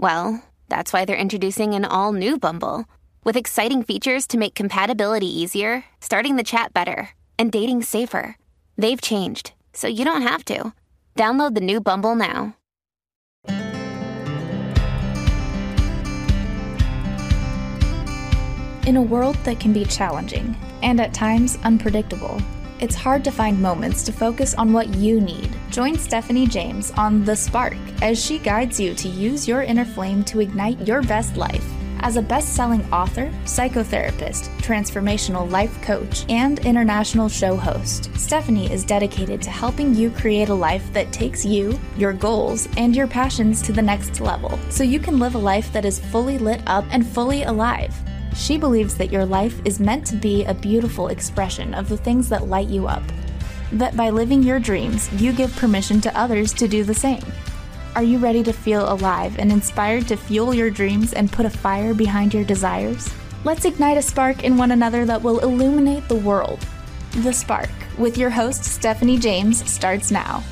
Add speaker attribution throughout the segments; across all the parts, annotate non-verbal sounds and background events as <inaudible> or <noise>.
Speaker 1: Well, that's why they're introducing an all new Bumble with exciting features to make compatibility easier, starting the chat better, and dating safer. They've changed, so you don't have to. Download the new Bumble now.
Speaker 2: In a world that can be challenging and at times unpredictable, it's hard to find moments to focus on what you need. Join Stephanie James on The Spark as she guides you to use your inner flame to ignite your best life. As a best selling author, psychotherapist, transformational life coach, and international show host, Stephanie is dedicated to helping you create a life that takes you, your goals, and your passions to the next level so you can live a life that is fully lit up and fully alive. She believes that your life is meant to be a beautiful expression of the things that light you up. That by living your dreams, you give permission to others to do the same. Are you ready to feel alive and inspired to fuel your dreams and put a fire behind your desires? Let's ignite a spark in one another that will illuminate the world. The Spark, with your host, Stephanie James, starts now.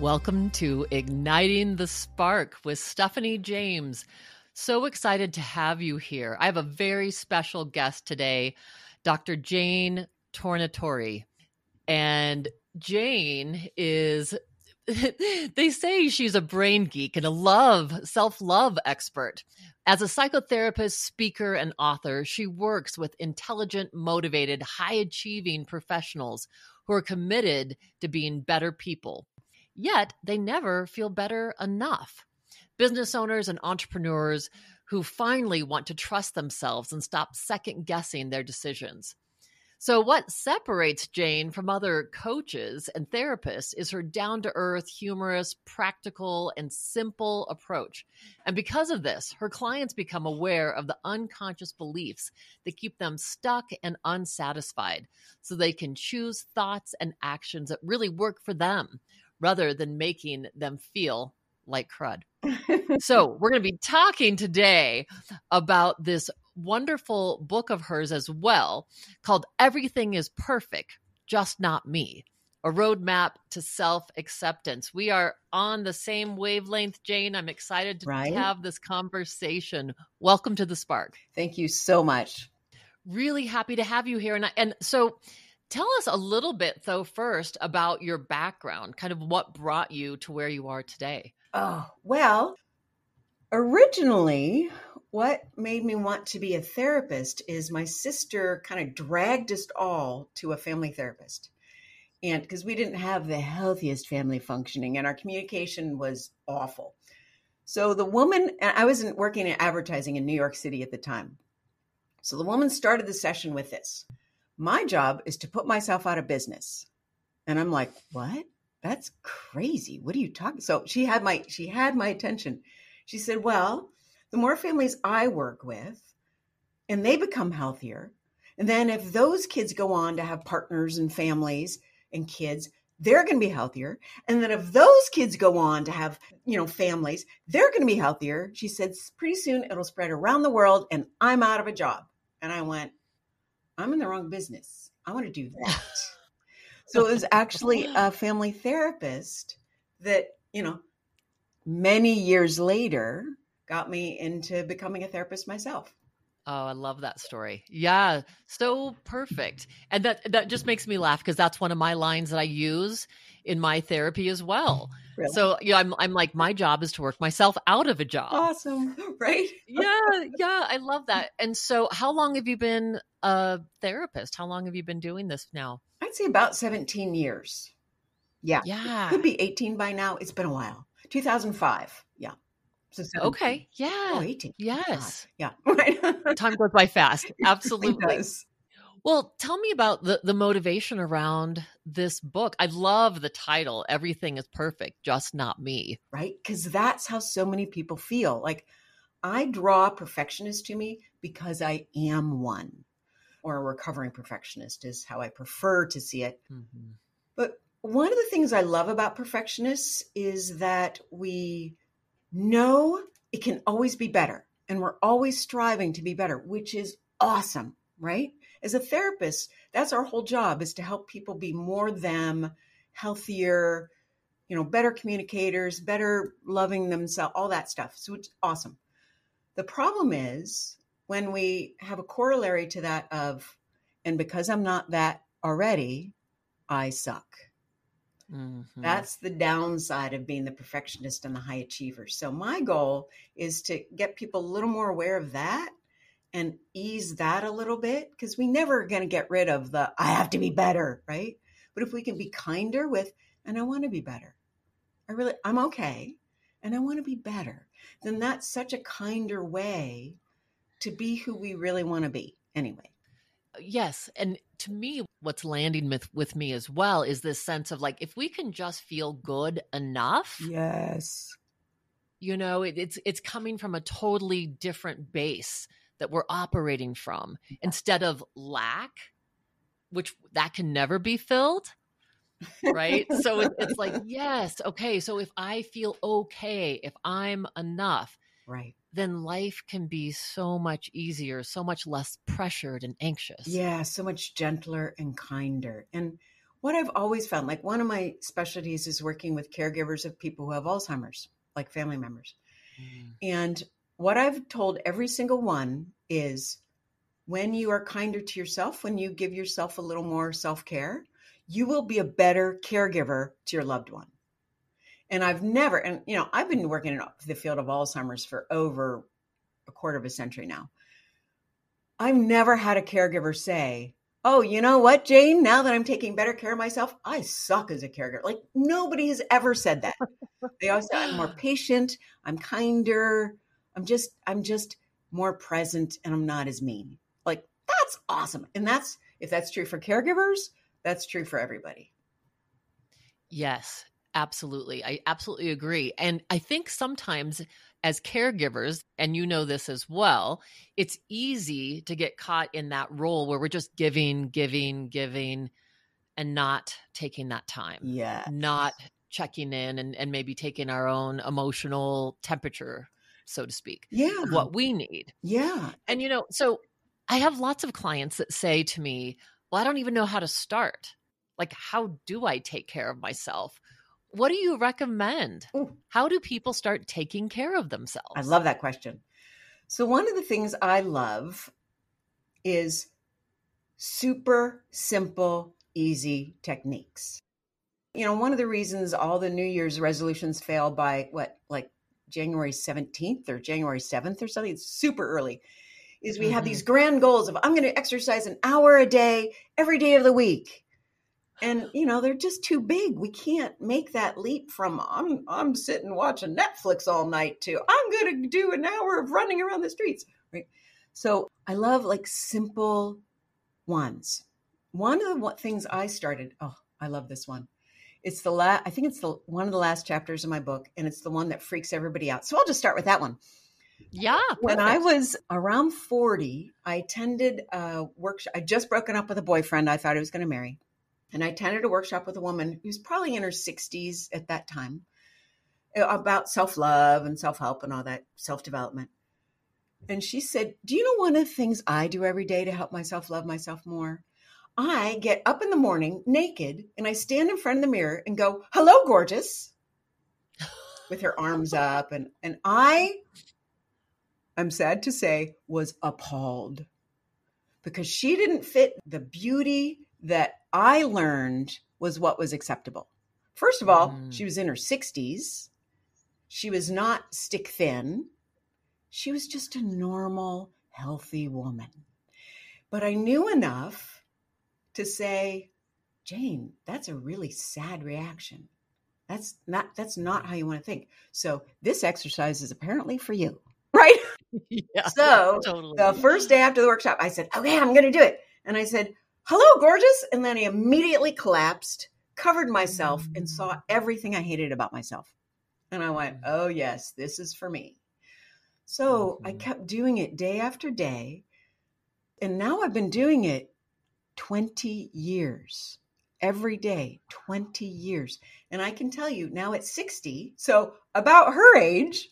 Speaker 3: Welcome to Igniting the Spark with Stephanie James. So excited to have you here. I have a very special guest today, Dr. Jane Tornatore. And Jane is <laughs> they say she's a brain geek and a love, self love expert. As a psychotherapist, speaker, and author, she works with intelligent, motivated, high achieving professionals who are committed to being better people. Yet they never feel better enough business owners and entrepreneurs who finally want to trust themselves and stop second guessing their decisions. So, what separates Jane from other coaches and therapists is her down to earth, humorous, practical, and simple approach. And because of this, her clients become aware of the unconscious beliefs that keep them stuck and unsatisfied so they can choose thoughts and actions that really work for them rather than making them feel like crud. So, we're going to be talking today about this wonderful book of hers as well called Everything is Perfect, Just Not Me. A roadmap to self acceptance. We are on the same wavelength, Jane. I'm excited to right? have this conversation. Welcome to the Spark.
Speaker 4: Thank you so much.
Speaker 3: Really happy to have you here. And, and so, Tell us a little bit, though, first about your background, kind of what brought you to where you are today.
Speaker 4: Oh, well, originally, what made me want to be a therapist is my sister kind of dragged us all to a family therapist. And because we didn't have the healthiest family functioning and our communication was awful. So the woman, I wasn't working in advertising in New York City at the time. So the woman started the session with this My job is to put myself out of business. And I'm like, what? That's crazy. What are you talking? So she had my she had my attention. She said, "Well, the more families I work with and they become healthier, and then if those kids go on to have partners and families and kids, they're going to be healthier. And then if those kids go on to have, you know, families, they're going to be healthier." She said, "Pretty soon it'll spread around the world and I'm out of a job." And I went, "I'm in the wrong business. I want to do <laughs> that." So it was actually a family therapist that, you know, many years later got me into becoming a therapist myself.
Speaker 3: Oh, I love that story. Yeah, so perfect. And that that just makes me laugh because that's one of my lines that I use in my therapy as well. Really? So, yeah, I'm I'm like my job is to work myself out of a job.
Speaker 4: Awesome, <laughs> right?
Speaker 3: yeah, yeah, I love that. And so, how long have you been a therapist? How long have you been doing this now?
Speaker 4: I'd say about 17 years. Yeah.
Speaker 3: Yeah.
Speaker 4: It could be 18 by now. It's been a while. 2005. Yeah.
Speaker 3: So okay. Yeah. Oh, 18. Yes.
Speaker 4: Yeah. <laughs> Right.
Speaker 3: Time goes by fast. <laughs> Absolutely. Well, tell me about the, the motivation around this book. I love the title, Everything is Perfect, Just Not Me.
Speaker 4: Right? Because that's how so many people feel. Like, I draw perfectionist to me because I am one, or a recovering perfectionist is how I prefer to see it. Mm-hmm. But one of the things I love about perfectionists is that we know it can always be better and we're always striving to be better, which is awesome, right? As a therapist, that's our whole job is to help people be more them, healthier, you know, better communicators, better loving themselves, all that stuff. So it's awesome. The problem is when we have a corollary to that of, and because I'm not that already, I suck. Mm-hmm. That's the downside of being the perfectionist and the high achiever. So, my goal is to get people a little more aware of that and ease that a little bit because we never going to get rid of the I have to be better, right? But if we can be kinder with, and I want to be better, I really, I'm okay, and I want to be better, then that's such a kinder way to be who we really want to be anyway.
Speaker 3: Uh, yes. And to me, what's landing with, with me as well is this sense of like, if we can just feel good enough.
Speaker 4: Yes.
Speaker 3: You know, it, it's it's coming from a totally different base that we're operating from yeah. instead of lack, which that can never be filled. right. so it, it's like, <laughs> yes, okay. So if I feel okay, if I'm enough,
Speaker 4: right
Speaker 3: then life can be so much easier, so much less pressured and anxious.
Speaker 4: Yeah, so much gentler and kinder. And what I've always found, like one of my specialties is working with caregivers of people who have Alzheimer's, like family members. Mm. And what I've told every single one is when you are kinder to yourself, when you give yourself a little more self care, you will be a better caregiver to your loved one. And I've never, and you know, I've been working in the field of Alzheimer's for over a quarter of a century now. I've never had a caregiver say, Oh, you know what, Jane? Now that I'm taking better care of myself, I suck as a caregiver. Like nobody has ever said that. they always say I'm more <gasps> patient, I'm kinder, I'm just, I'm just more present and I'm not as mean. Like that's awesome. And that's if that's true for caregivers, that's true for everybody.
Speaker 3: Yes. Absolutely. I absolutely agree. And I think sometimes as caregivers, and you know this as well, it's easy to get caught in that role where we're just giving, giving, giving, and not taking that time.
Speaker 4: Yeah.
Speaker 3: Not checking in and, and maybe taking our own emotional temperature, so to speak.
Speaker 4: Yeah.
Speaker 3: What we need.
Speaker 4: Yeah.
Speaker 3: And, you know, so I have lots of clients that say to me, well, I don't even know how to start. Like, how do I take care of myself? What do you recommend? Ooh. How do people start taking care of themselves?
Speaker 4: I love that question. So, one of the things I love is super simple, easy techniques. You know, one of the reasons all the New Year's resolutions fail by what, like January 17th or January 7th or something, it's super early, is we mm-hmm. have these grand goals of I'm going to exercise an hour a day every day of the week and you know they're just too big we can't make that leap from i'm i'm sitting watching netflix all night to i'm going to do an hour of running around the streets right so i love like simple ones one of the things i started oh i love this one it's the last i think it's the one of the last chapters of my book and it's the one that freaks everybody out so i'll just start with that one
Speaker 3: yeah. Perfect.
Speaker 4: When I was around 40, I attended a workshop. I just broken up with a boyfriend I thought I was going to marry. And I attended a workshop with a woman who's probably in her 60s at that time about self love and self help and all that self development. And she said, Do you know one of the things I do every day to help myself love myself more? I get up in the morning naked and I stand in front of the mirror and go, Hello, gorgeous, with her arms <laughs> up. And, and I, I'm sad to say, was appalled because she didn't fit the beauty that I learned was what was acceptable. First of all, mm. she was in her 60s. She was not stick thin. She was just a normal, healthy woman. But I knew enough to say, Jane, that's a really sad reaction. That's not that's not how you want to think. So this exercise is apparently for you. <laughs> Right? <laughs>
Speaker 3: Yeah.
Speaker 4: So totally. the first day after the workshop, I said, Okay, I'm gonna do it. And I said, Hello, gorgeous. And then I immediately collapsed, covered myself, and saw everything I hated about myself. And I went, mm. Oh yes, this is for me. So mm-hmm. I kept doing it day after day. And now I've been doing it 20 years every day, 20 years. And I can tell you now at 60, so about her age,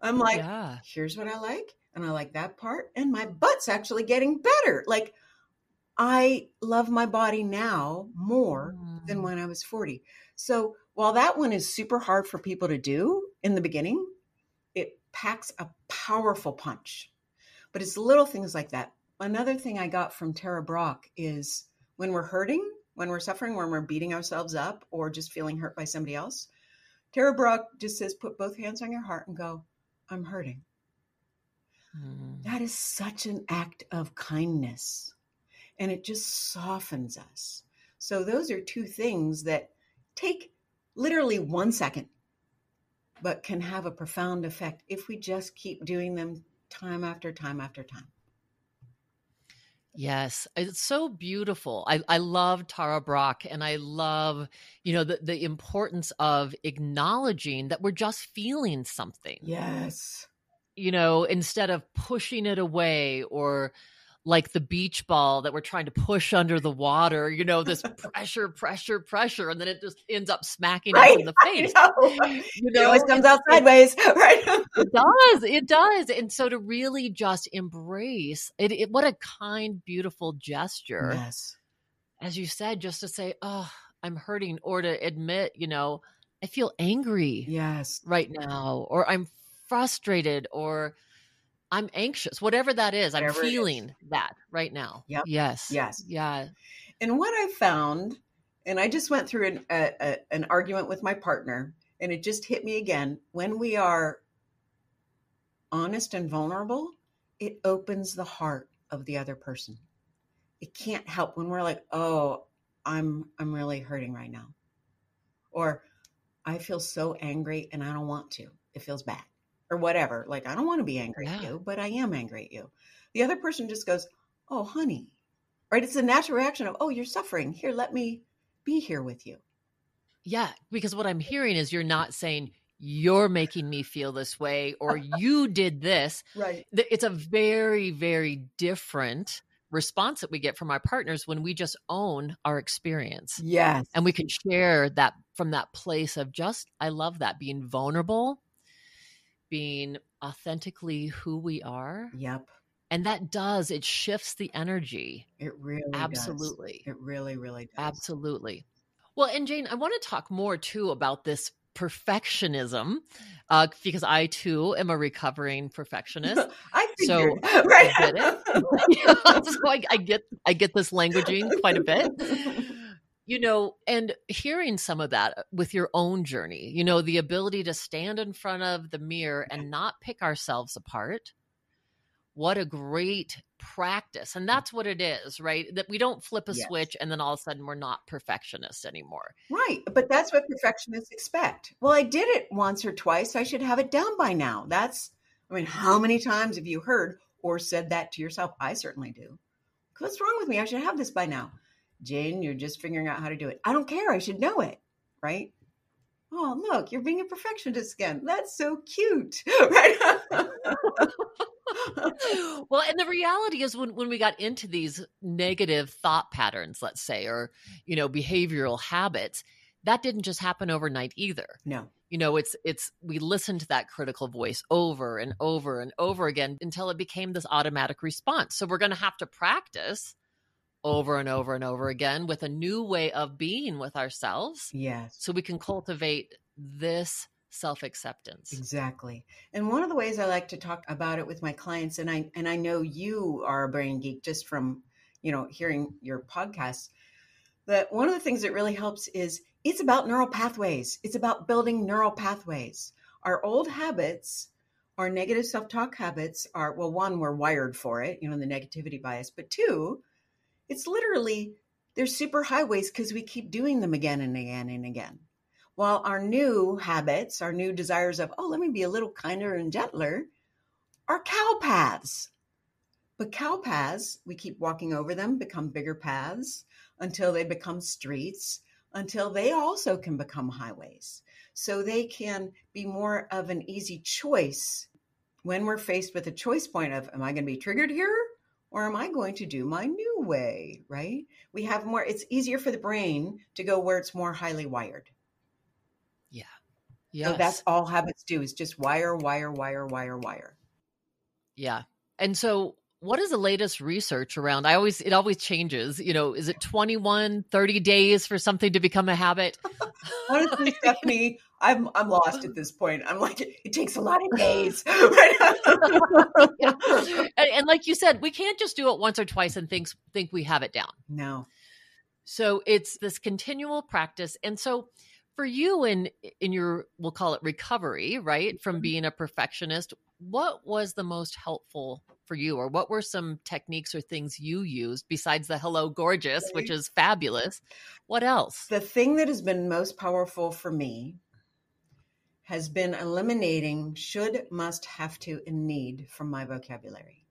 Speaker 4: I'm like, yeah. here's what I like. And I like that part. And my butt's actually getting better. Like, I love my body now more mm. than when I was 40. So while that one is super hard for people to do in the beginning, it packs a powerful punch. But it's little things like that. Another thing I got from Tara Brach is when we're hurting, when we're suffering, when we're beating ourselves up or just feeling hurt by somebody else, Tara Brach just says, put both hands on your heart and go, I'm hurting. Mm. That is such an act of kindness. And it just softens us. So, those are two things that take literally one second, but can have a profound effect if we just keep doing them time after time after time.
Speaker 3: Yes, it's so beautiful. I, I love Tara Brach and I love, you know, the, the importance of acknowledging that we're just feeling something.
Speaker 4: Yes.
Speaker 3: You know, instead of pushing it away or like the beach ball that we're trying to push under the water, you know, this <laughs> pressure, pressure, pressure, and then it just ends up smacking right? us in the face.
Speaker 4: Know. You know, it comes out sideways, <laughs> right?
Speaker 3: it does, it does. And so to really just embrace it, it, what a kind, beautiful gesture.
Speaker 4: Yes.
Speaker 3: As you said, just to say, oh, I'm hurting, or to admit, you know, I feel angry.
Speaker 4: Yes.
Speaker 3: Right now, or I'm frustrated, or I'm anxious, whatever that is. Whatever I'm feeling is. that right now.
Speaker 4: Yep.
Speaker 3: Yes.
Speaker 4: Yes.
Speaker 3: Yeah.
Speaker 4: And what I found, and I just went through an, a, a, an argument with my partner, and it just hit me again. When we are honest and vulnerable, it opens the heart of the other person. It can't help when we're like, "Oh, I'm I'm really hurting right now," or "I feel so angry and I don't want to." It feels bad or whatever. Like, I don't want to be angry yeah. at you, but I am angry at you. The other person just goes, Oh, honey, right? It's a natural reaction of, Oh, you're suffering. Here, let me be here with you.
Speaker 3: Yeah. Because what I'm hearing is you're not saying, you're making me feel this way or you did this. <laughs>
Speaker 4: Right.
Speaker 3: It's a very, very different response that we get from our partners when we just own our experience.
Speaker 4: Yes.
Speaker 3: And we can share that from that place of just, I love that being vulnerable being authentically who we are.
Speaker 4: Yep.
Speaker 3: And that does, it shifts the energy.
Speaker 4: It really does.
Speaker 3: Absolutely.
Speaker 4: Does. It really, really does.
Speaker 3: Absolutely. Well, and Jane, I want to talk more too about this perfectionism uh, because I too am a recovering perfectionist. <laughs>
Speaker 4: I figured. So <laughs> right. I get
Speaker 3: it. <laughs> so I, I, get I get this languaging quite a bit you know, and hearing some of that uh, with your own journey, you know, the ability to stand in front of the mirror and not pick ourselves apart. What a great practice. And that's what it is, right? That we don't flip a yes. switch and then all of a sudden we're not perfectionists anymore.
Speaker 4: Right. But that's what perfectionists expect. Well, I did it once or twice. I should have it down by now. That's, I mean, how many times have you heard or said that to yourself? I certainly do. What's wrong with me? I should have this by now. Jane, you're just figuring out how to do it. I don't care. I should know it. Right. Oh, look, you're being a perfectionist again. That's so cute. <laughs> Right. <laughs>
Speaker 3: well, and the reality is when, when we got into these negative thought patterns, let's say, or, you know, behavioral habits, that didn't just happen overnight either.
Speaker 4: No.
Speaker 3: You know, it's it's we listened to that critical voice over and over and over again until it became this automatic response. So we're going to have to practice over and over and over again with a new way of being with ourselves.
Speaker 4: Yes.
Speaker 3: So we can cultivate this self acceptance.
Speaker 4: Exactly. And one of the ways I like to talk about it with my clients, and I and I know you are a brain geek just from you know hearing your podcast, that one of the things that really helps is it's about neural pathways. It's about building neural pathways. Our old habits, our negative self talk habits are well, one, we're wired for it, you know, the negativity bias, but two, it's literally they're super highways because we keep doing them again and again and again. While our new habits, our new desires of, oh, let me be a little kinder and gentler, are cow paths. But cow paths, we keep walking over them, become bigger paths until they become streets, until they also can become highways. So they can be more of an easy choice when we're faced with a choice point of, am I going to be triggered here? Or am I going to do my new way? Right? We have more, it's easier for the brain to go where it's more highly wired.
Speaker 3: Yeah.
Speaker 4: Yeah. So that's all habits do is just wire, wire, wire, wire, wire.
Speaker 3: Yeah. And so what is the latest research around i always it always changes you know is it 21 30 days for something to become a habit <laughs>
Speaker 4: honestly <laughs> stephanie i'm i'm lost at <laughs> this point. I'm like it takes a lot of days <laughs>
Speaker 3: yeah. and, and, like you said we can't just do it once or twice and think think we have it down.
Speaker 4: No.
Speaker 3: So it's this continual practice. And so for you in in your we'll call it recovery right from mm-hmm. being a perfectionist what was the most helpful for you? Or what were some techniques or things you used besides the hello gorgeous which is fabulous? What else?
Speaker 4: The thing that has been most powerful for me has been eliminating should must have to and need from my vocabulary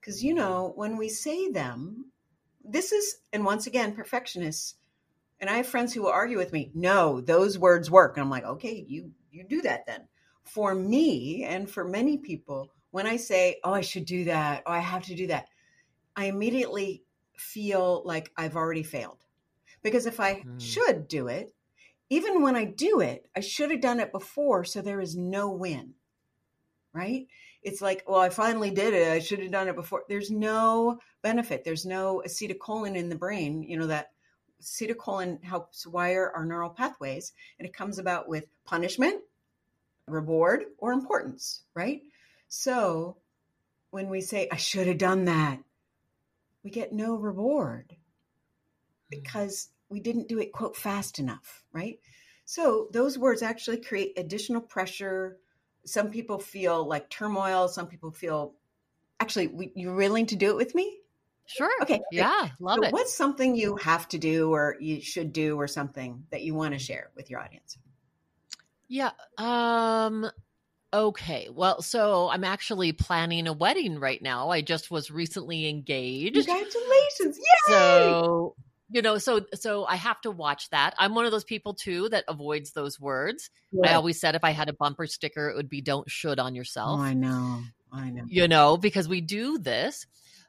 Speaker 4: because you know when we say them this is and once again perfectionists and i have friends who will argue with me no those words work and i'm like okay you you do that then for me and for many people when I say, oh, I should do that, oh, I have to do that, I immediately feel like I've already failed. Because if I mm. should do it, even when I do it, I should have done it before, so there is no win. Right? It's like, well, I finally did it. I should have done it before. There's no benefit. There's no acetylcholine in the brain, you know, that acetylcholine helps wire our neural pathways, and it comes about with punishment, reward, or importance, right? So when we say, I should have done that, we get no reward mm. because we didn't do it, quote, fast enough, right? So those words actually create additional pressure. Some people feel like turmoil. Some people feel, actually, we, you're willing to do it with me?
Speaker 3: Sure.
Speaker 4: Okay.
Speaker 3: Yeah. Love
Speaker 4: so
Speaker 3: it.
Speaker 4: What's something you have to do or you should do or something that you want to share with your audience?
Speaker 3: Yeah. Um, Okay. Well, so I'm actually planning a wedding right now. I just was recently engaged.
Speaker 4: Congratulations. Yay!
Speaker 3: So, you know, so so I have to watch that. I'm one of those people too that avoids those words. Yeah. I always said if I had a bumper sticker, it would be don't should on oh, yourself.
Speaker 4: Oh, I know. I know.
Speaker 3: You know, because we do this.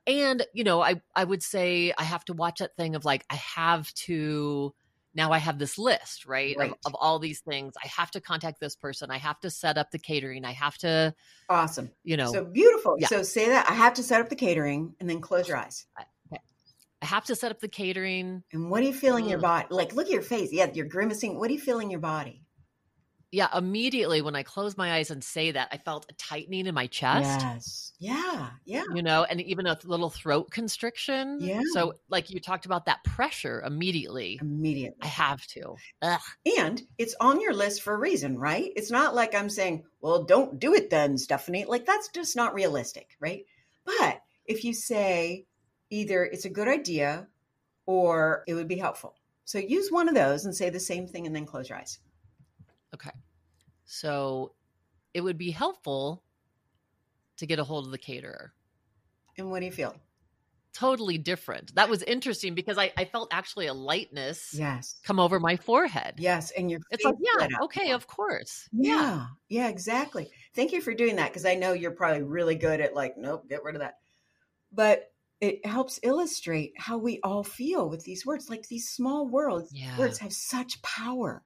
Speaker 3: And, you know, I I would say I have to watch that thing of like I have to now I have this list, right, right. Of, of, all these things. I have to contact this person. I have to set up the catering. I have to.
Speaker 4: Awesome.
Speaker 3: You know.
Speaker 4: So beautiful. Yeah. So say that I have to set up the catering and then close your eyes.
Speaker 3: Okay. I have to set up the catering.
Speaker 4: And what are you feeling in your body? Like, look at your face. Yeah, you're grimacing. What do you feel in your body?
Speaker 3: yeah, immediately when I closed my eyes and say that, I felt a tightening in my chest.
Speaker 4: Yes. Yeah. Yeah.
Speaker 3: You know, and even a little throat constriction.
Speaker 4: Yeah.
Speaker 3: So, like you talked about that pressure immediately.
Speaker 4: Immediately.
Speaker 3: I have to. Ugh.
Speaker 4: And it's on your list for a reason, right? It's not like I'm saying, well, don't do it then, Stephanie. Like, that's just not realistic, right? But if you say either it's a good idea or it would be helpful. So use one of those and say the same thing and then close your eyes.
Speaker 3: Okay. So it would be helpful to get a hold of the caterer.
Speaker 4: And what do you feel?
Speaker 3: Totally different. That was interesting because I, I felt actually a lightness
Speaker 4: yes
Speaker 3: come over my forehead.
Speaker 4: Yes. And your
Speaker 3: it's like, yeah, okay, of course.
Speaker 4: Yeah. yeah. Yeah, exactly. Thank you for doing that because I know you're probably really good at like, nope, get rid of that. But it helps illustrate how we all feel with these words. Like these small words, yeah. words have such power.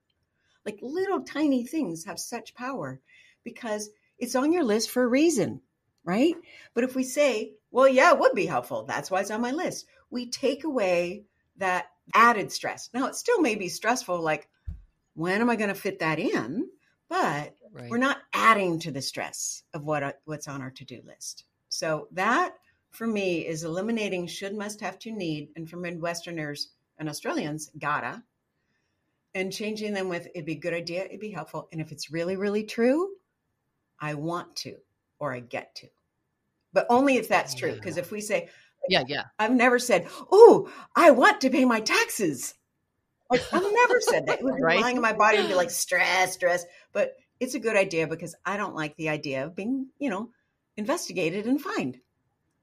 Speaker 4: Like little tiny things have such power because it's on your list for a reason, right? But if we say, well, yeah, it would be helpful, that's why it's on my list, we take away that added stress. Now, it still may be stressful, like, when am I going to fit that in? but right. we're not adding to the stress of what uh, what's on our to-do list. So that for me is eliminating should, must, have to, need, and for Midwesterners and Australians, gotta, and changing them with it'd be a good idea, it'd be helpful, and if it's really, really true, I want to or I get to, but only if that's true. Because if we say,
Speaker 3: yeah, yeah,
Speaker 4: I've never said, oh, I want to pay my taxes. Like I've never said that. It would be right? lying in my body and be like stress, stress. But it's a good idea because I don't like the idea of being, you know, investigated and fined.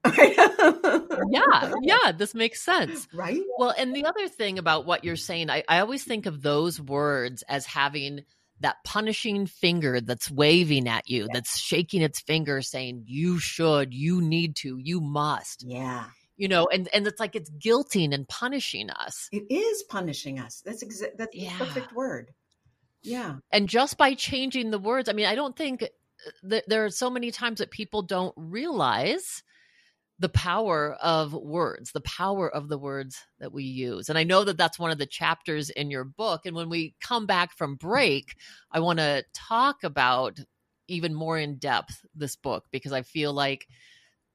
Speaker 4: <laughs>
Speaker 3: yeah, yeah, this makes sense.
Speaker 4: Right.
Speaker 3: Well, and the other thing about what you're saying, I, I always think of those words as having that punishing finger that's waving at you, yeah. that's shaking its finger saying, you should, you need to, you must.
Speaker 4: Yeah.
Speaker 3: You know, and, and it's like it's guilting and punishing us.
Speaker 4: It is punishing us. That's exa- that's yeah. the perfect word. Yeah.
Speaker 3: And just by changing the words, I mean, I don't think uh, that there are so many times that people don't realize the power of words, the power of the words that we use. And I know that that's one of the chapters in your book. And when we come back from break, I want to talk about even more in depth this book because I feel like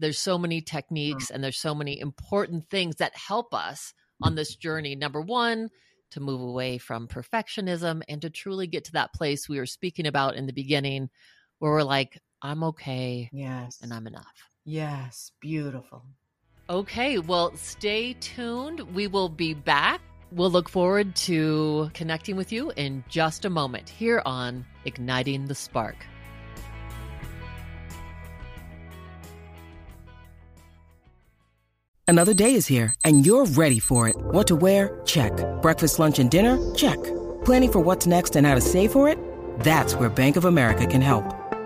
Speaker 3: there's so many hmm. techniques and there's so many important things that help us on this journey. Number one, to move away from perfectionism and to truly get to that place we were speaking about in the beginning where we're like, I'm okay.
Speaker 4: Yes.
Speaker 3: And I'm enough.
Speaker 4: Yes, beautiful.
Speaker 3: Okay, well, stay tuned. We will be back. We'll look forward to connecting with you in just a moment here on Igniting the Spark.
Speaker 5: Another day is here, and you're ready for it. What to wear? Check. Breakfast, lunch, and dinner? Check. Planning for what's next and how to save for it? That's where Bank of America can help.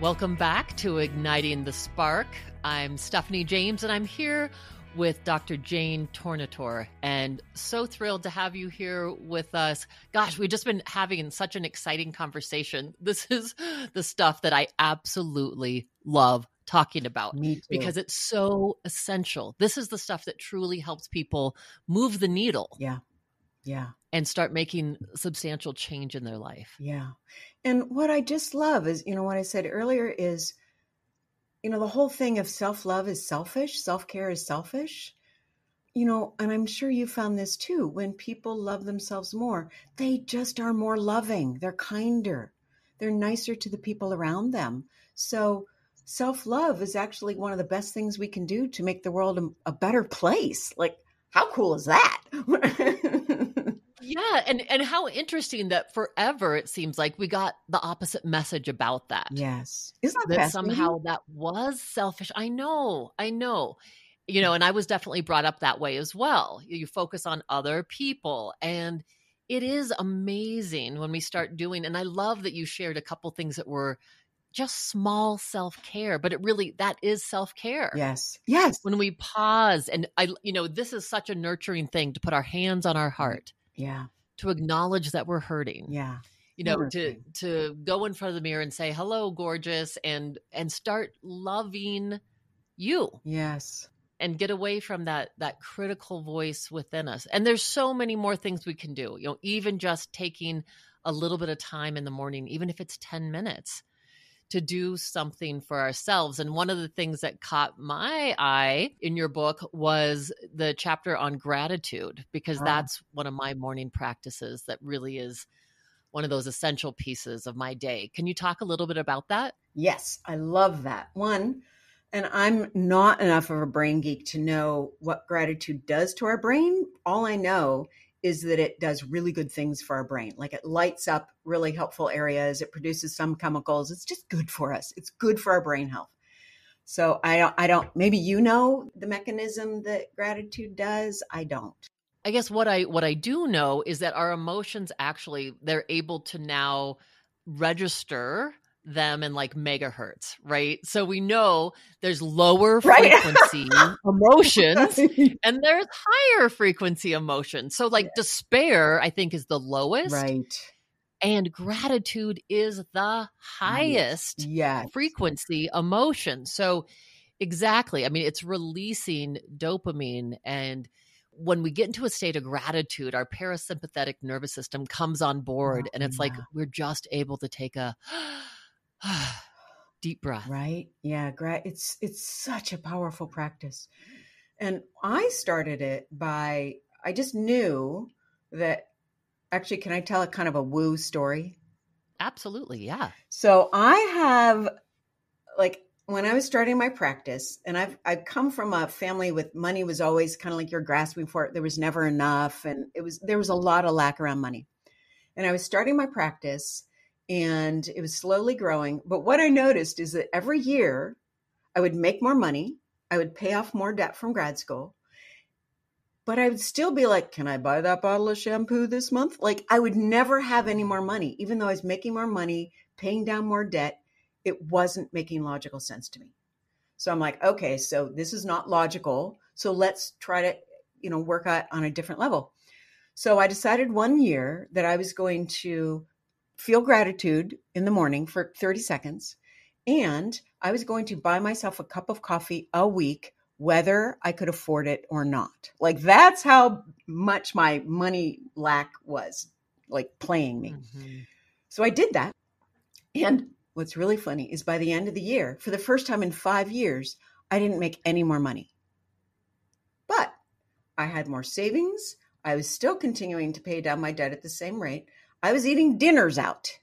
Speaker 3: Welcome back to Igniting the Spark. I'm Stephanie James, and I'm here with Dr. Jane Tornatore. And so thrilled to have you here with us. Gosh, we've just been having such an exciting conversation. <laughs> This is the stuff that I absolutely love talking about because it's so essential. This is the stuff that truly helps people move the needle.
Speaker 4: Yeah. Yeah.
Speaker 3: And start making substantial change in their life.
Speaker 4: Yeah. And what I just love is, you know, what I said earlier is, you know, the whole thing of self love is selfish, self care is selfish. You know, and I'm sure you found this too. When people love themselves more, they just are more loving, they're kinder, they're nicer to the people around them. So, self love is actually one of the best things we can do to make the world a, a better place. Like, how cool is that? <laughs>
Speaker 3: Yeah, and and how interesting that forever it seems like we got the opposite message about that.
Speaker 4: Yes,
Speaker 3: isn't that, that somehow that was selfish? I know, I know. You know, mm. and I was definitely brought up that way as well. You focus on other people, and it is amazing when we start doing. And I love that you shared a couple things that were just small self care, but it really that is self care.
Speaker 4: Yes. Yes.
Speaker 3: When we pause and I, you know, this is such a nurturing thing to put our hands on our heart
Speaker 4: yeah.
Speaker 3: To acknowledge that we're hurting.
Speaker 4: Yeah.
Speaker 3: You know, to to go in front of the mirror and say, "Hello, gorgeous," and and start loving you.
Speaker 4: Yes.
Speaker 3: And get away from that that critical voice within us. And there's so many more things we can do. You know, even just taking a little bit of time in the morning, even if it's 10 minutes, to do something for ourselves. And one of the things that caught my eye in your book was the chapter on gratitude, because that's one of my morning practices that really is one of those essential pieces of my day. Can you talk a little bit about that?
Speaker 4: Yes, I love that. One, And I'm not enough of a brain geek to know what gratitude does to our brain. All I know is that it does really good things for our brain. Like it lights up really helpful areas, it produces some chemicals. It's just good for us. It's good for our brain health. So I don't I don't maybe you know the mechanism that gratitude does. I don't.
Speaker 3: I guess what I what I do know is that our emotions actually they're able to now register them in like megahertz, right? So we know there's lower
Speaker 4: Right.
Speaker 3: frequency <laughs> emotions and there's higher frequency emotions. So like despair, I think, is the lowest,
Speaker 4: right.
Speaker 3: and gratitude is the highest
Speaker 4: Yeah.
Speaker 3: frequency emotion. So exactly. I mean, it's releasing dopamine and when we get into a state of gratitude, our parasympathetic nervous system comes on board
Speaker 4: Oh,
Speaker 3: and it's like we're just able to take a <sighs> deep breath.
Speaker 4: Right? Yeah, gra- it's it's such a powerful practice. And I started it by I just knew that actually can I tell a kind of a woo story?
Speaker 3: Absolutely. Yeah.
Speaker 4: So I have like when I was starting my practice, and I've I've come from a family with money was always kind of like you're grasping for it. There was never enough, and it was there was a lot of lack around money. And I was starting my practice, and it was slowly growing. But what I noticed is that every year, I would make more money. I would pay off more debt from grad school. But I would still be like, can I buy that bottle of shampoo this month? Like, I would never have any more money, even though I was making more money, paying down more debt it wasn't making logical sense to me. So I'm like, okay, so this is not logical. So let's try to, you know, work out on a different level. So I decided one year that I was going to feel gratitude in the morning for 30 seconds. And I was going to buy myself a cup of coffee a week, whether I could afford it or not. Like that's how much my money lack was like playing me.
Speaker 3: Mhm.
Speaker 4: So I did that. And what's really funny is by the end of the year, for the first time in five years, I didn't make any more money. But I had more savings. I was still continuing to pay down my debt at the same rate. I was eating dinners out.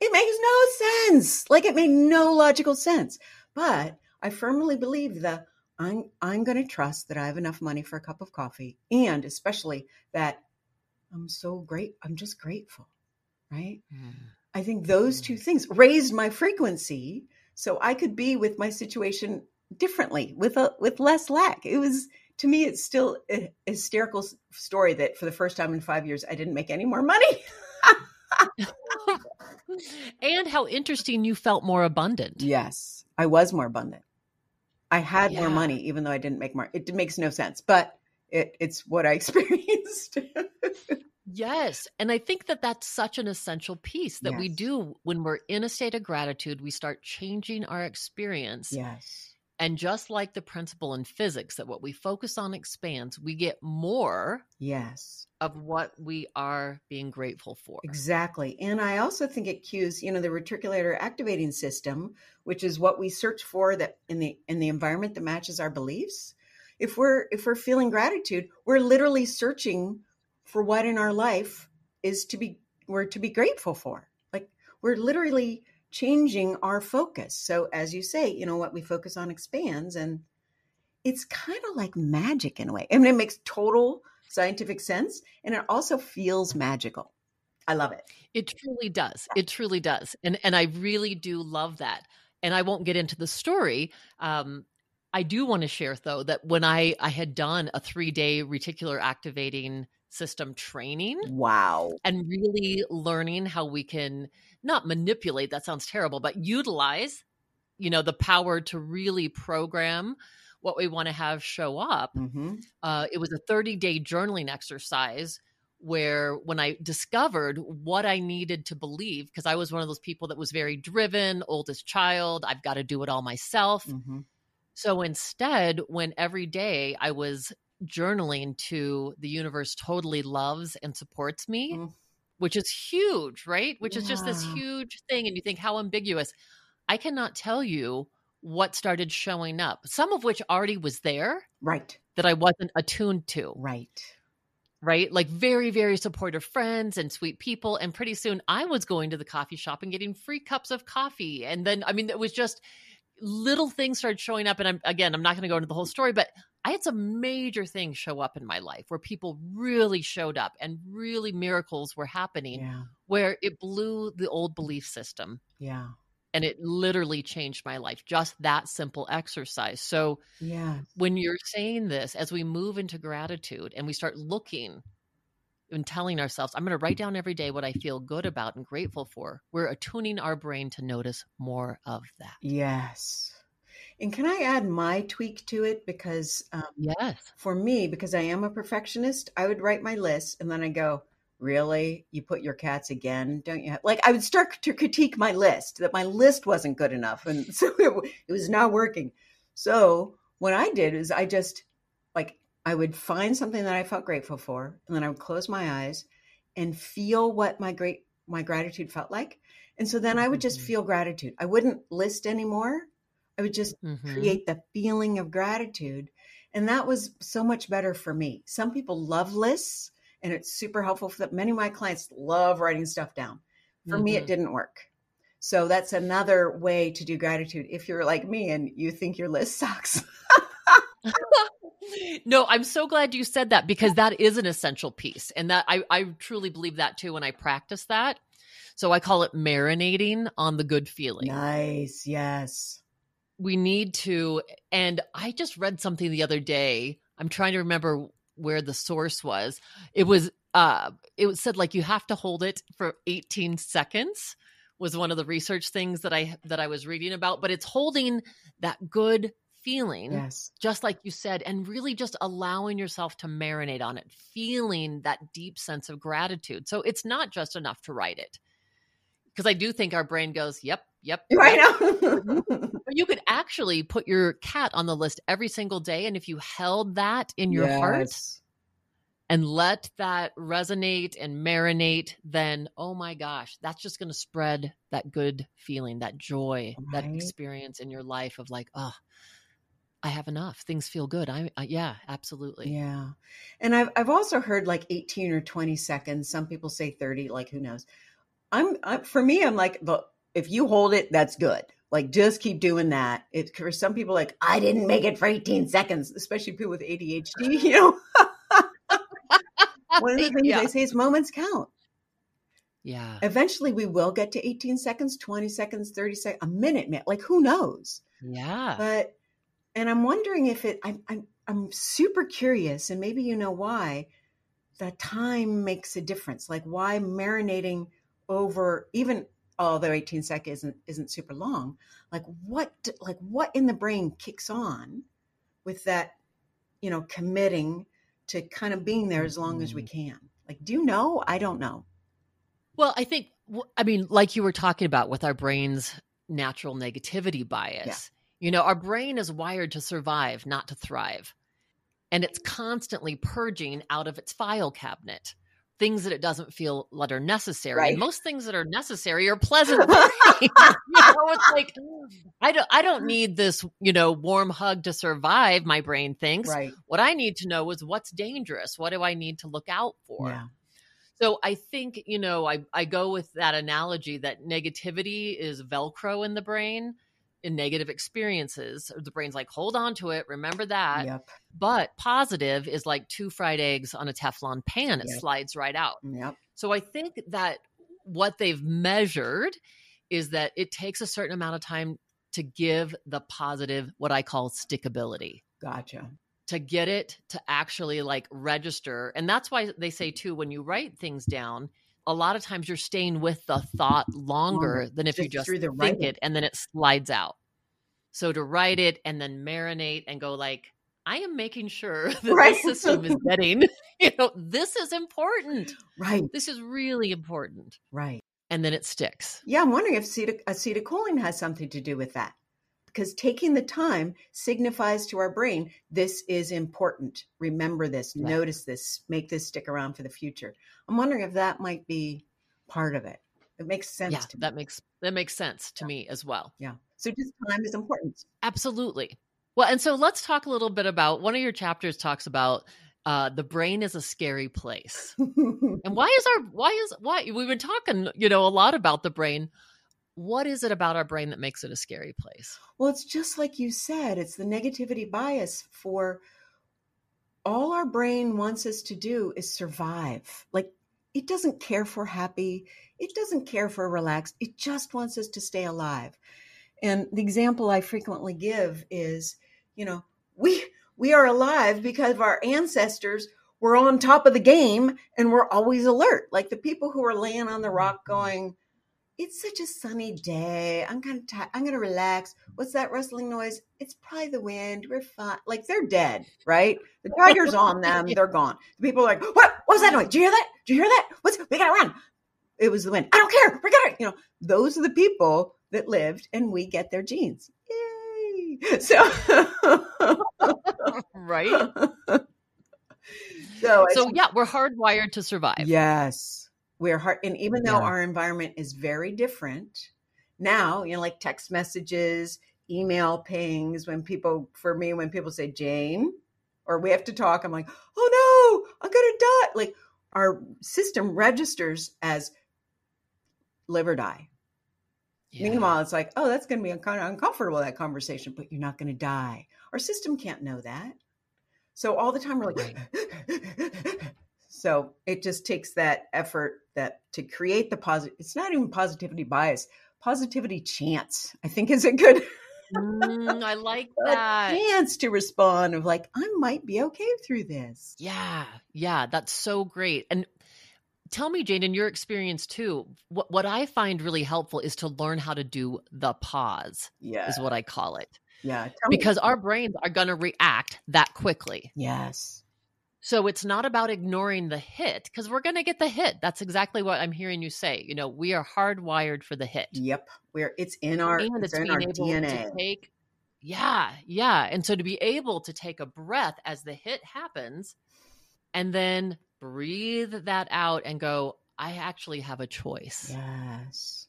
Speaker 4: It makes no sense. Like it made no logical sense. But I firmly believe that I'm I'm going to trust that I have enough money for a cup of coffee and especially that I'm so great. I'm just grateful, right?
Speaker 3: Mm.
Speaker 4: I think those two things raised my frequency so I could be with my situation differently with a with less lack. It was to me it's still a hysterical story that for the first time in 5 years I didn't make any more money. <laughs>
Speaker 3: and how interesting you felt more abundant.
Speaker 4: yes, I was more abundant. I had more money even though I didn't make more. It makes no sense, but it, it's what I <laughs> experienced.
Speaker 3: Yes. And I think that that's such an essential piece that we do when we're in a state of gratitude, we start changing our experience.
Speaker 4: yes.
Speaker 3: And just like the principle in physics that what we focus on expands, we get more
Speaker 4: Yes.
Speaker 3: of what we are being grateful for.
Speaker 4: Exactly. And I also think it cues, you know, the reticular activating system, which is what we search for that in the in the environment that matches our beliefs. If we're if we're feeling gratitude, we're literally searching for what in our life is to be we're to be grateful for. Like we're literally changing our focus. So as you say, you know, what we focus on expands and it's kind of like magic in a way. I mean, it makes total scientific sense and it also feels magical. I love it.
Speaker 3: It truly does. It truly does. And and I really do love that. And I won't get into the story. Um, I do want to share though that when I I had done a 3-day reticular activating system training
Speaker 4: Wow.
Speaker 3: and really learning how we can not manipulate that sounds terrible but utilize you know the power to really program what we want to have show up
Speaker 4: hmm
Speaker 3: uh, it was a 30 day journaling exercise where when I discovered what I needed to believe, because I was one of those people that was very driven, oldest child, I've got to do it all myself.
Speaker 4: hmm
Speaker 3: So instead, when every day I was journaling to the universe totally loves and supports me,
Speaker 4: Mm.
Speaker 3: which is huge, right? Which is just this huge thing. And you think, how ambiguous. I cannot tell you what started showing up, some of which already was there
Speaker 4: Right.
Speaker 3: that I wasn't attuned to,
Speaker 4: Right.
Speaker 3: right? Like very, very supportive friends and sweet people. And pretty soon I was going to the coffee shop and getting free cups of coffee. And then, I mean, it was just little things started showing up. And I'm, again, I'm not going to go into the whole story, but I had some major things show up in my life where people really showed up and really miracles were happening
Speaker 4: Yeah.
Speaker 3: where it blew the old belief system
Speaker 4: Yeah.
Speaker 3: and it literally changed my life. Just that simple exercise. So
Speaker 4: Yeah.
Speaker 3: when you're saying this, as we move into gratitude and we start looking and telling ourselves, I'm going to write down every day what I feel good about and grateful for, we're attuning our brain to notice more of that.
Speaker 4: Yes. And can I add my tweak to it? Because um,
Speaker 3: Yes.
Speaker 4: for me, because I am a perfectionist, I would write my list and then I go, Really? You put your cats again? Don't you? Have? Like, I would start to critique my list that my list wasn't good enough. And <laughs> so it, it was not working. So what I did is I just, I would find something that I felt grateful for, and then I would close my eyes and feel what my great my gratitude felt like. And so then I would just
Speaker 3: Mhm.
Speaker 4: feel gratitude. I wouldn't list anymore. I would just
Speaker 3: Mhm.
Speaker 4: create the feeling of gratitude. And that was so much better for me. Some people love lists and it's super helpful for them. Many of my clients love writing stuff down. For me, it
Speaker 3: Mhm.
Speaker 4: didn't work. So that's another way to do gratitude. If you're like me and you think your list <laughs> sucks. <laughs>
Speaker 3: no, I'm so glad you said that because that is an essential piece. And that I, I truly believe that too when I practice that. So I call it marinating on the good feeling.
Speaker 4: nice. Yes.
Speaker 3: we need to and i just read something the other day i'm trying to remember where the source was it was uh it was said like you have to hold it for 18 seconds was one of the research things that i that i was reading about but it's holding that good feeling
Speaker 4: Yes.
Speaker 3: just like you said and really just allowing yourself to marinate on it feeling that deep sense of gratitude so it's not just enough to write it because i do think our brain goes yep yep <laughs>
Speaker 4: Right now. <laughs>
Speaker 3: But you could actually put your cat on the list every single day. And if you held that in your heart and let that resonate and marinate, then oh my gosh, that's just going to spread that good feeling, that joy, that experience in your life of like, oh, I have enough. Things feel good. I, I yeah, absolutely.
Speaker 4: Yeah. And I've I've also heard like 18 or 20 seconds. Some people say 30, like who knows. I'm, i for me, I'm like, the if you hold it, that's good. Like just keep doing that. It for some people, like, I didn't make it for 18 seconds, especially people with ADHD, you know. <laughs> One of the <laughs> things
Speaker 3: Yeah.
Speaker 4: they say is moments count.
Speaker 3: Yeah.
Speaker 4: Eventually we will get to 18 seconds, 20 seconds, 30 seconds, a minute, man. Like who knows?
Speaker 3: Yeah.
Speaker 4: but and i'm wondering if it I'm, I'm i'm super curious and maybe you know why that time makes a difference. Like why marinating over even although 18 seconds isn't isn't super long like what like what in the brain kicks on with that you know committing to kind of being there as long as we mm-hmm. can? Like do you know? I don't know.
Speaker 3: Well, I think, I mean, like you were talking about with our brain's natural negativity bias, you know, our brain is wired to survive, not to thrive. And it's constantly purging out of its file cabinet things that it doesn't feel that are necessary.
Speaker 4: Right.
Speaker 3: And most things that are necessary are pleasant <laughs> <laughs> you know, it's like, I don't, I don't need this, you know, warm hug to survive, my brain thinks.
Speaker 4: right
Speaker 3: What I need to know is what's dangerous. What do I need to look out for?
Speaker 4: yeah
Speaker 3: So I think, you know, I, I go with that analogy that negativity is Velcro in the brain in negative experiences. The brain's like, hold on to it, remember that.
Speaker 4: yep
Speaker 3: But positive is like two fried eggs on a Teflon pan, it
Speaker 4: Yep.
Speaker 3: slides right out.
Speaker 4: yep
Speaker 3: So I think that what they've measured is that it takes a certain amount of time to give the positive, what I call stickability
Speaker 4: gotcha
Speaker 3: to get it to actually like register. And that's why they say too, when you write things down, a lot of times you're staying with the thought longer than if you
Speaker 4: just
Speaker 3: just
Speaker 4: through the
Speaker 3: think
Speaker 4: writing.
Speaker 3: it and then it slides out. So to write it and then marinate and go like, I am making sure <laughs> that
Speaker 4: Right.
Speaker 3: the system is <laughs> getting, <laughs> you know, this is important.
Speaker 4: right
Speaker 3: This is really important.
Speaker 4: right
Speaker 3: And then it sticks.
Speaker 4: Yeah, I'm wondering if acet- acetylcholine has something to do with that. Because taking the time signifies to our brain, this is important. Remember this,
Speaker 3: Yeah.
Speaker 4: notice this, make this stick around for the future. I'm wondering if that might be part of it. It makes sense
Speaker 3: Yeah,
Speaker 4: to me.
Speaker 3: that makes that makes sense to me as well.
Speaker 4: yeah. So just time is important.
Speaker 3: Absolutely. Well, and so let's talk a little bit about one of your chapters talks about uh, the brain is a scary place. <laughs> And why is our why is why we've been talking, you know, a lot about the brain. What is it about our brain that makes it a scary place?
Speaker 4: Well, it's just like you said, it's the negativity bias for all our brain wants us to do is survive. Like it doesn't care for happy, it doesn't care for relaxed, it just wants us to stay alive. And the example I frequently give is, you know, we we are alive because our ancestors were on top of the game and we're always alert. Like the people who are laying on the rock mm-hmm. going, it's such a sunny day. I'm kind of tired. I'm going to relax. What's that rustling noise? It's probably the wind. We're fine. Like they're dead, right? The tiger's on <laughs> them. They're gone. The people are like, what? What was that noise? Do you hear that? Do you hear that? What's, we got to run. It was the wind. I don't care. We got to, you know, those are the people that lived and we get their genes. Yay. <laughs> So, <laughs>
Speaker 3: right.
Speaker 4: so,
Speaker 3: so yeah, we're hardwired to survive.
Speaker 4: Yes we're hard and even though
Speaker 3: Yeah.
Speaker 4: our environment is very different now you know like text messages email pings when people for me when people say jane or we have to talk i'm like oh no i'm gonna die like our system registers as live or die
Speaker 3: Yeah.
Speaker 4: meanwhile it's like oh that's gonna be kind of uncomfortable that conversation but you're not gonna die our system can't know that so all the time we're like <laughs> so it just takes that effort that to create the positive it's not even positivity bias positivity chance i think is a good
Speaker 3: Mm, I <laughs> like that.
Speaker 4: chance to respond of like i might be okay through this
Speaker 3: Yeah, yeah, that's so great. And tell me, Jane, in your experience too, what what I find really helpful is to learn how to do the pause,
Speaker 4: yeah
Speaker 3: is what I call it,
Speaker 4: yeah tell me-
Speaker 3: because our brains are going to react that quickly.
Speaker 4: yes
Speaker 3: So it's not about ignoring the hit, because we're going to get the hit. That's exactly what I'm hearing you say. You know, we are hardwired for the hit.
Speaker 4: yep we're it's in our
Speaker 3: and
Speaker 4: it's,
Speaker 3: it's
Speaker 4: in our
Speaker 3: able
Speaker 4: dna
Speaker 3: to take yeah yeah and so to be able to take a breath as the hit happens and then breathe that out and go i actually have a choice
Speaker 4: yes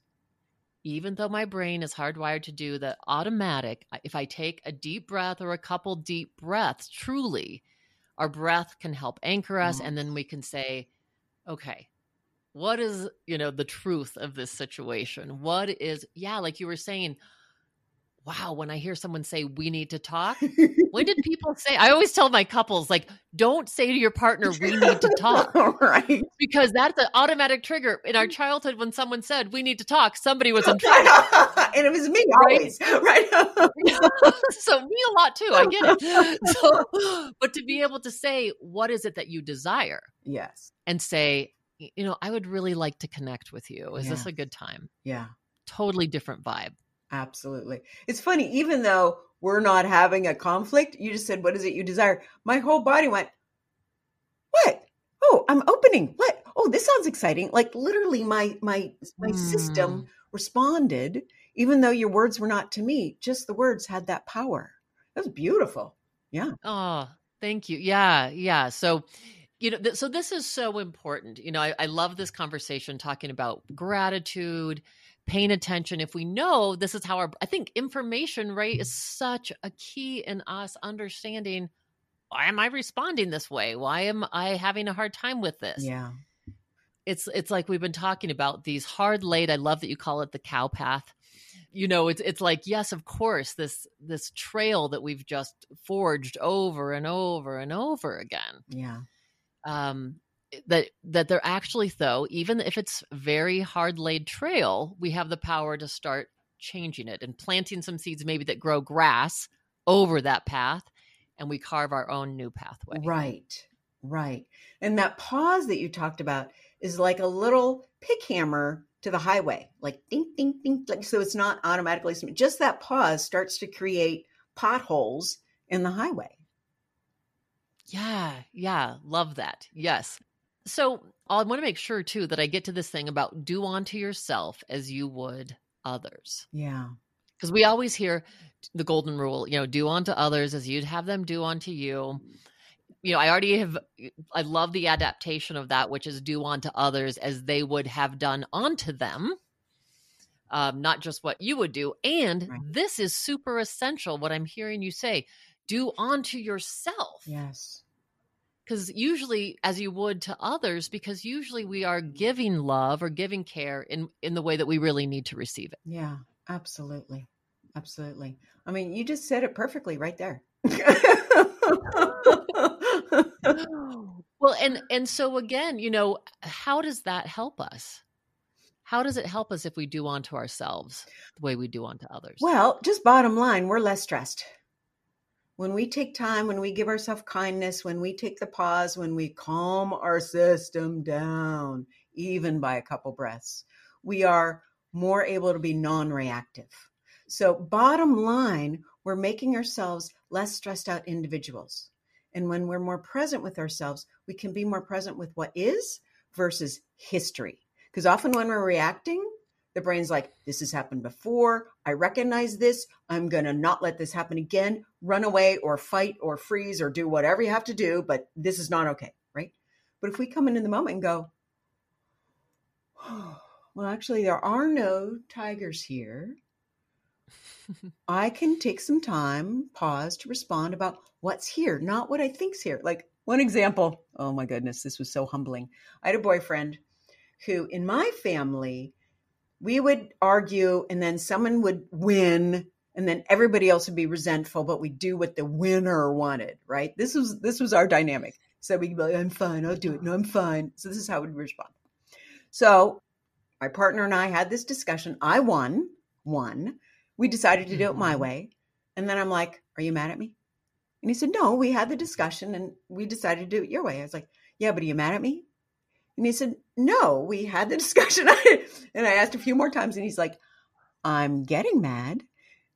Speaker 3: even though my brain is hardwired to do the automatic if i take a deep breath or a couple deep breaths truly our breath can help anchor us mm-hmm. and then we can say okay what is you know the truth of this situation? What is yeah like you were saying wow when i hear someone say we need to talk when did <laughs> people say i always tell my couples like don't say to your partner we need to talk <laughs>
Speaker 4: right.
Speaker 3: because that's an automatic trigger in our childhood when someone said we need to talk somebody was in trouble. <laughs>
Speaker 4: And it was me
Speaker 3: Right?
Speaker 4: always right?
Speaker 3: So me a lot too i get it. So but to be able to say what is it that you desire?
Speaker 4: Yes.
Speaker 3: and say you know i would really like to connect with you. Is this a good time?
Speaker 4: Yeah.
Speaker 3: Totally different vibe
Speaker 4: Absolutely. It's funny, even though we're not having a conflict, you just said, What is it you desire? My whole body went, What? Oh, I'm opening. What? Oh, this sounds exciting. Like literally my my my
Speaker 3: Hmm.
Speaker 4: system responded, even though your words were not to me. Just the words had that power. That was beautiful. Yeah.
Speaker 3: Oh, thank you. Yeah, yeah. So, you know, th- so this is so important. You know, I, I love this conversation talking about gratitude, paying attention. If we know this is how our, I think information, right, is such a key in us understanding why am I responding this way? Why am I having a hard time with this?
Speaker 4: Yeah.
Speaker 3: it's it's like we've been talking about these hard laid i love that you call it the cow path you know it's it's like yes of course this this trail that we've just forged over and over and over again
Speaker 4: Yeah.
Speaker 3: um that that they're actually though even if it's very hard laid trail we have the power to start changing it and planting some seeds maybe that grow grass over that path and we carve our own new pathway
Speaker 4: Right. Right. And that pause that you talked about is like a little pick hammer to the highway, like ding, ding, ding. Like, so it's not automatically, just that pause starts to create potholes in the highway.
Speaker 3: Yeah, yeah, love that. Yes. So I want to make sure too that I get to this thing about do unto yourself as you would others.
Speaker 4: Yeah.
Speaker 3: Because we always hear the golden rule, you know, do unto others as you'd have them do unto you. You know, I already have, I love the adaptation of that, which is do unto others as they would have done unto them, um, not just what you would do. And
Speaker 4: Right.
Speaker 3: this is super essential, what I'm hearing you say do unto yourself.
Speaker 4: Yes.
Speaker 3: Because usually as you would to others because usually we are mm-hmm. giving love or giving care in in the way that we really need to receive it.
Speaker 4: Yeah absolutely absolutely. I mean you just said it perfectly right there. <laughs> <gasps>
Speaker 3: Well and and so again you know how does that help us? How does it help us if we do unto ourselves the way we do unto others?
Speaker 4: Well just bottom line we're less stressed when we take time, when we give ourselves kindness, when we take the pause, when we calm our system down, even by a couple breaths, we are more able to be non reactive. So, bottom line, we're making ourselves less stressed out individuals. And when we're more present with ourselves, we can be more present with what is versus history. Because often when we're reacting, the brain's like, this has happened before. I recognize this. I'm going to not let this happen again. Run away or fight or freeze or do whatever you have to do, but this is not okay, right? But if we come in in the moment and go, oh, well, actually, there are no tigers here. <laughs> I can take some time, pause to respond about what's here, not what I think's here. Like one example, oh my goodness, this was so humbling. I had a boyfriend who, in my family, we would argue and then someone would win and then everybody else would be resentful but we'd do what the winner wanted right? This was this was our dynamic. So we'd be like i'm fine i'll do it. No i'm fine. So this is how we'd respond. So my partner and i had this discussion. I won won. We decided to do it my mm-hmm. way. And then i'm like are you mad at me? And he said no we had the discussion and we decided to do it your way. I was like yeah but are you mad at me and he said, No, we had the <laughs> discussion. and I asked a few more times, and he's like, I'm getting mad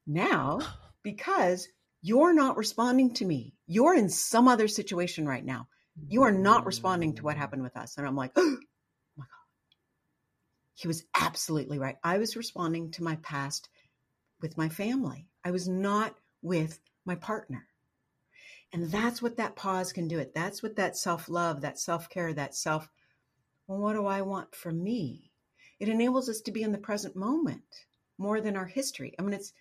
Speaker 4: now <sighs> because you're not responding to me. You're in some other situation right now. You are not responding to what happened with us. And I'm like, <gasps> oh my God. He was absolutely right. I was responding to my past with my family, I was not with my partner. And that's what that pause can do it. That's what that self love, that self care, that self well, what do I want for me? It enables us to be in the present moment more than our history. I mean, it's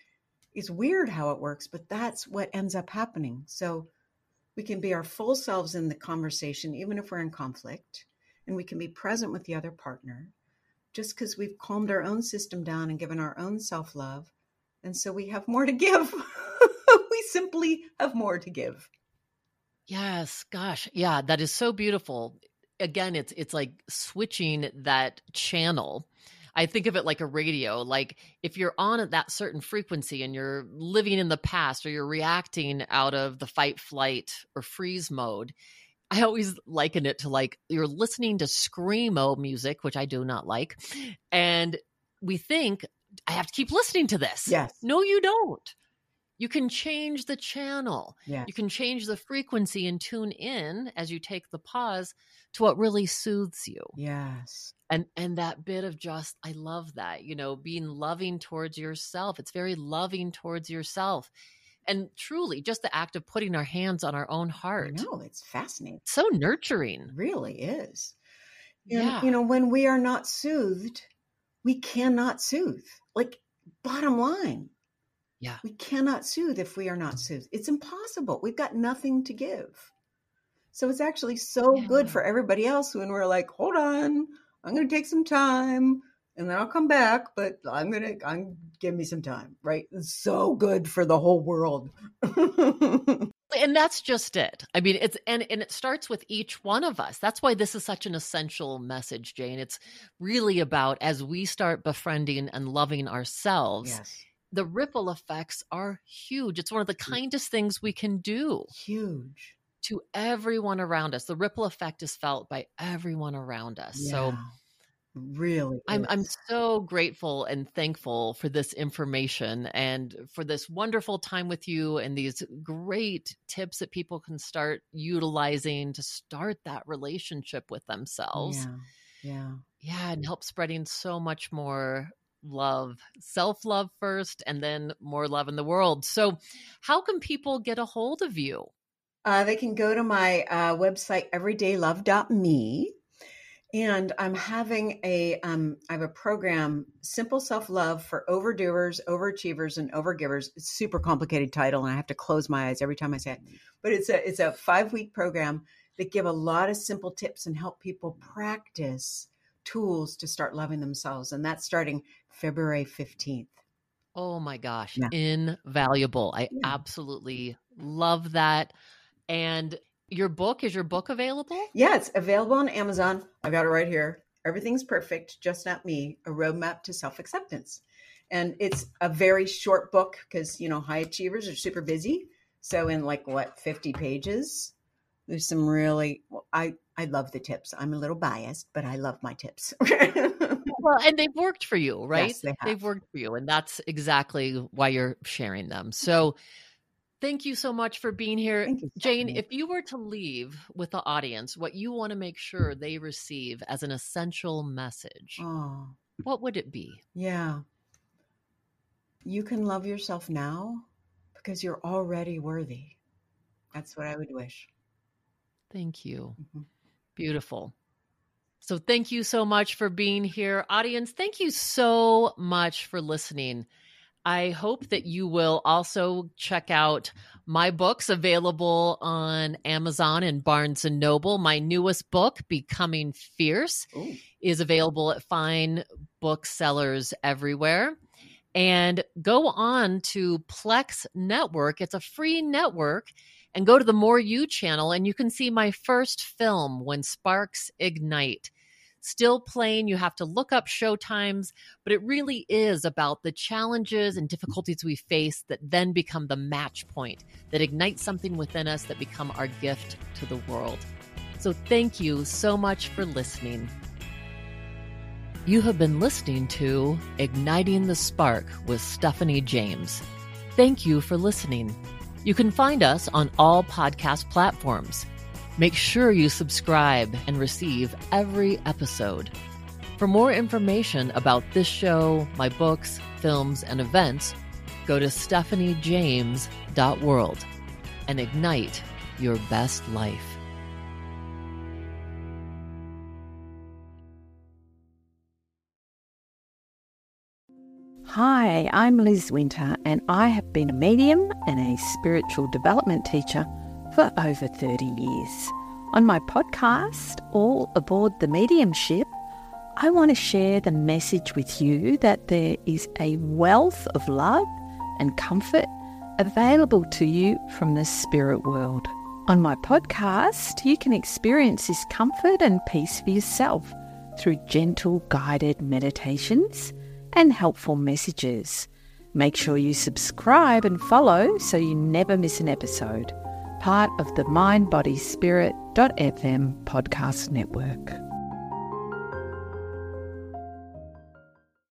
Speaker 4: it's weird how it works, but that's what ends up happening. So we can be our full selves in the conversation, even if we're in conflict, and we can be present with the other partner just because we've calmed our own system down and given our own self love. And so we have more to give. <laughs> we simply have more to give.
Speaker 3: Yes, gosh. Yeah, that is so beautiful again it's it's like switching that channel I think of it like a radio. Like if you're on at that certain frequency and you're living in the past or you're reacting out of the fight, flight, or freeze mode, I always liken it to like you're listening to screamo music, which I do not like, and we think I have to keep listening to this.
Speaker 4: Yes.
Speaker 3: No, you don't you can change the channel.
Speaker 4: Yes.
Speaker 3: You can change the frequency and tune in as you take the pause what really soothes you.
Speaker 4: Yes.
Speaker 3: And and that bit of just I love that, you know, being loving towards yourself. It's very loving towards yourself. And truly just the act of putting our hands on our own heart.
Speaker 4: No, it's fascinating.
Speaker 3: So nurturing. It
Speaker 4: really is. And, yeah. you know, when we are not soothed, we cannot soothe. Like bottom line,
Speaker 3: yeah.
Speaker 4: We cannot soothe if we are not soothed. It's impossible. We've got nothing to give. So it's actually so yeah. good for everybody else when we're like, hold on, I'm going to take some time and then I'll come back, but I'm going to I'm give me some time, right? It's so good for the whole world. <laughs>
Speaker 3: and that's just it. I mean, it's and and it starts with each one of us. That's why this is such an essential message, Jane. It's really about as we start befriending and loving ourselves.
Speaker 4: Yes
Speaker 3: the ripple effects are huge. It's one of the kindest things we can do.
Speaker 4: Huge.
Speaker 3: To everyone around us. The ripple effect is felt by everyone around us. Yeah, so
Speaker 4: really
Speaker 3: I'm I'm so grateful and thankful for this information and for this wonderful time with you and these great tips that people can start utilizing to start that relationship with themselves.
Speaker 4: Yeah. Yeah.
Speaker 3: Yeah, and help spreading so much more love, self love first, and then more love in the world. So, how can people get a hold of you?
Speaker 4: Uh, they can go to my uh, website, everydaylove.me. And I'm having a, um, I have a program, Simple Self Love for Overdoers, Overachievers, and Overgivers. It's super complicated title, and I have to close my eyes every time I say it. But it's a, it's a five week program that give a lot of simple tips and help people practice tools to start loving themselves. And that's starting February 15th.
Speaker 3: Oh my gosh, yeah. invaluable. I yeah. absolutely love that. And your book, is your book available?
Speaker 4: Yeah, it's available on Amazon. I got it right here. Everything's perfect, just not me. A roadmap to self acceptance. And it's a very short book because, you know, high achievers are super busy. So, in like what, 50 pages, there's some really, well, I, I love the tips. I'm a little biased, but I love my tips. <laughs>
Speaker 3: well, and they've worked for you, right?
Speaker 4: Yes, they
Speaker 3: have worked for you. And that's exactly why you're sharing them. So, Thank you so much for being here.
Speaker 4: You,
Speaker 3: Jane, if you were to leave with the audience what you want to make sure they receive as an essential message,
Speaker 4: oh.
Speaker 3: what would it be?
Speaker 4: Yeah. You can love yourself now because you're already worthy. That's what I would wish.
Speaker 3: Thank you. Mm-hmm. Beautiful. So, thank you so much for being here. Audience, thank you so much for listening. I hope that you will also check out my books available on Amazon and Barnes and Noble. My newest book, Becoming Fierce, Ooh. is available at fine booksellers everywhere. And go on to Plex Network. It's a free network. And go to the More You channel, and you can see my first film, When Sparks Ignite still playing. You have to look up show times, but it really is about the challenges and difficulties we face that then become the match point that ignites something within us that become our gift to the world. So thank you so much for listening. You have been listening to Igniting the Spark with Stephanie James. Thank you for listening. You can find us on all podcast platforms. Make sure you subscribe and receive every episode. For more information about this show, my books, films, and events, go to stephaniejames.world and ignite your best life.
Speaker 6: Hi, I'm Liz Winter, and I have been a medium and a spiritual development teacher for over 30 years. On my podcast, All Aboard the Mediumship, I want to share the message with you that there is a wealth of love and comfort available to you from the spirit world. On my podcast, you can experience this comfort and peace for yourself through gentle guided meditations and helpful messages. Make sure you subscribe and follow so you never miss an episode part of the Mind Body Spirit.fm podcast network.